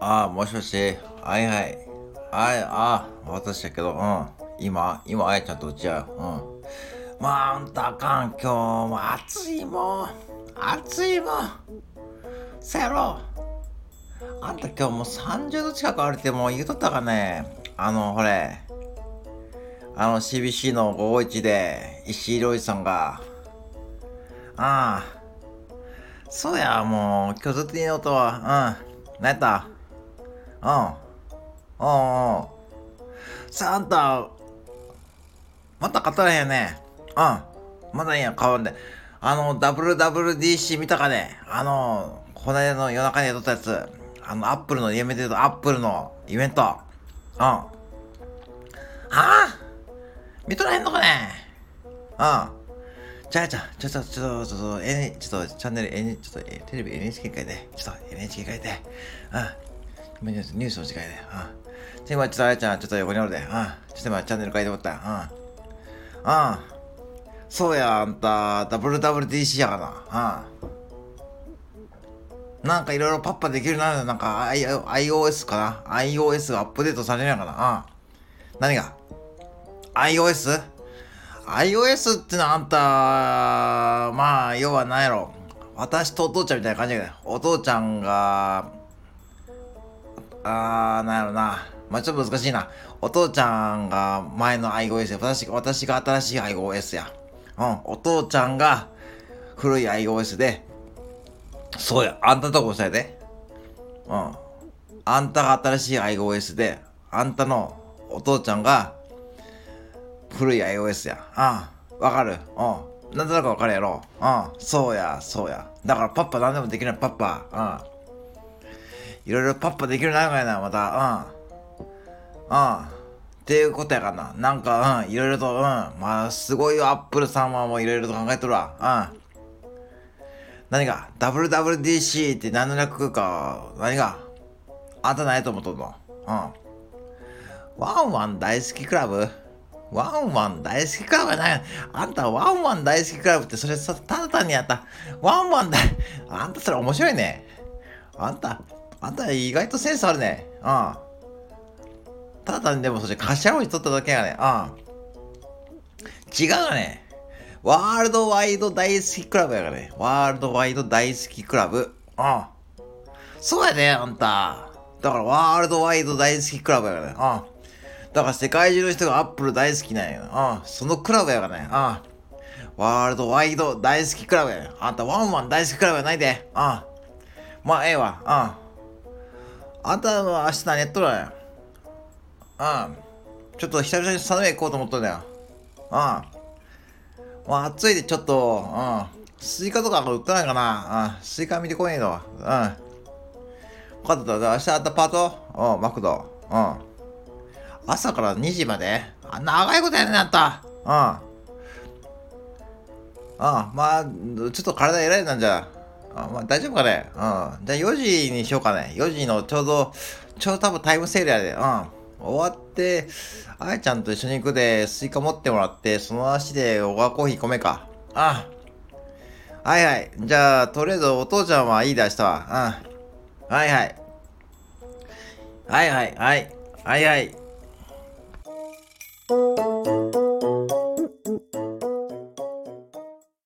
ああ、もしもし。はいはい。はい、ああ、私だけど、うん。今、今、あやちゃんと打ち合う。うん。まあ、あんたあかん、今日も暑いもん。暑いもん。せやろ。あんた今日もう30度近く歩いてもう言うとったかね。あの、ほれ。あの CBC の551で石井亮一さんが、ああ、そうや、もう、今日ずっといい音は、うん、何やった？うん、うん、う。さあ、あん。た、また勝たれへん。ね。うん、まだいいや、買わん。で。あの、WWDC 見たかねあの、この間の夜中にやっとったやつ。あの、アップルの、やめてると、アップルのイベント。うん。はあ見とらへん。のかねうん。じゃあじゃあ、ちょっと、ちょっと、ちょっと、N、ちょっと、チャンネル N、ちょっと、テレビ NHK 変えて、ちょっと NHK 変えて、うん。ニュース、ニュースの時間で、うん。じゃ今、ちょっとあやちゃん、ちょっと横におるで、うん。ちょっと今、チャンネル変えておったうん。うん。そうや、あんた、WWDC やかな。うん。なんかいろいろパッパできるな、なんか、I、iOS かな ?iOS がアップデートされるやかな。うん。何が iOS? iOS ってのはあんた、まあ、要は何やろ。私とお父ちゃんみたいな感じだよ。お父ちゃんが、あー、なんやろな。まあちょっと難しいな。お父ちゃんが前の iOS で、私私が新しい iOS や。うん、お父ちゃんが古い iOS で、そうや、あんたとこさえで。うん。あんたが新しい iOS で、あんたのお父ちゃんが古い iOS や。うん。わかる？うん。なんとなくわかるやろ？うん。そうや、そうや。だからパッパ何でもできるパッパ。うん。いろいろパッパできるなやな、また。うん。うん。っていうことやかな。なんか、うん、いろいろと、うん。まあ、すごいよ、アップルさんはもういろいろと考えとるわ。うん。何が ?WWDC って何の略か、何が？あんたないと思っとんの？うん。ワンワン大好きクラブ？ワンワン大好きクラブやない。あんたワンワン大好きクラブってそれさ、ただ単にやった。ワンワン大、あんたそれ面白いね。あんた、あんた意外とセンスあるね。うん。ただ単にでもそれ頭文字取っただけやね。うん。違うよね。ワールドワイド大好きクラブやからね。ワールドワイド大好きクラブ。うん。そうやで、あんた。だからワールドワイド大好きクラブやからね。うん。だから世界中の人がアップル大好きなんや。うん。そのクラブやからね。うん。ワールドワイド大好きクラブや。あんたワンワン大好きクラブやないで。うん。まあ、ええわ。うん。あんたは明日何やっとるんや。うん。ちょっと久々にサメ行こうと思っとんだよ。うん。まあ、暑いでちょっと、うん。スイカとか売ってないかなうん。スイカ見てこいえの。うん。分かった。明日あったパートうん、マクド。うん。朝から2時まであ長いことやねんあった。うん。ああまあ、ちょっと体偉いなんじゃ。あまあ、大丈夫かね。うん。じゃあ4時にしようかね。4時のちょうど、ちょうど多分タイムセールやで。うん。終わって、あやちゃんと一緒に行くで、スイカ持ってもらって、その足でオガコーヒーコメダか。ああ。はいはい。じゃあ、とりあえずお父ちゃんはいいで、明日は。うん。はいはい。はいはい、はい。はいはい。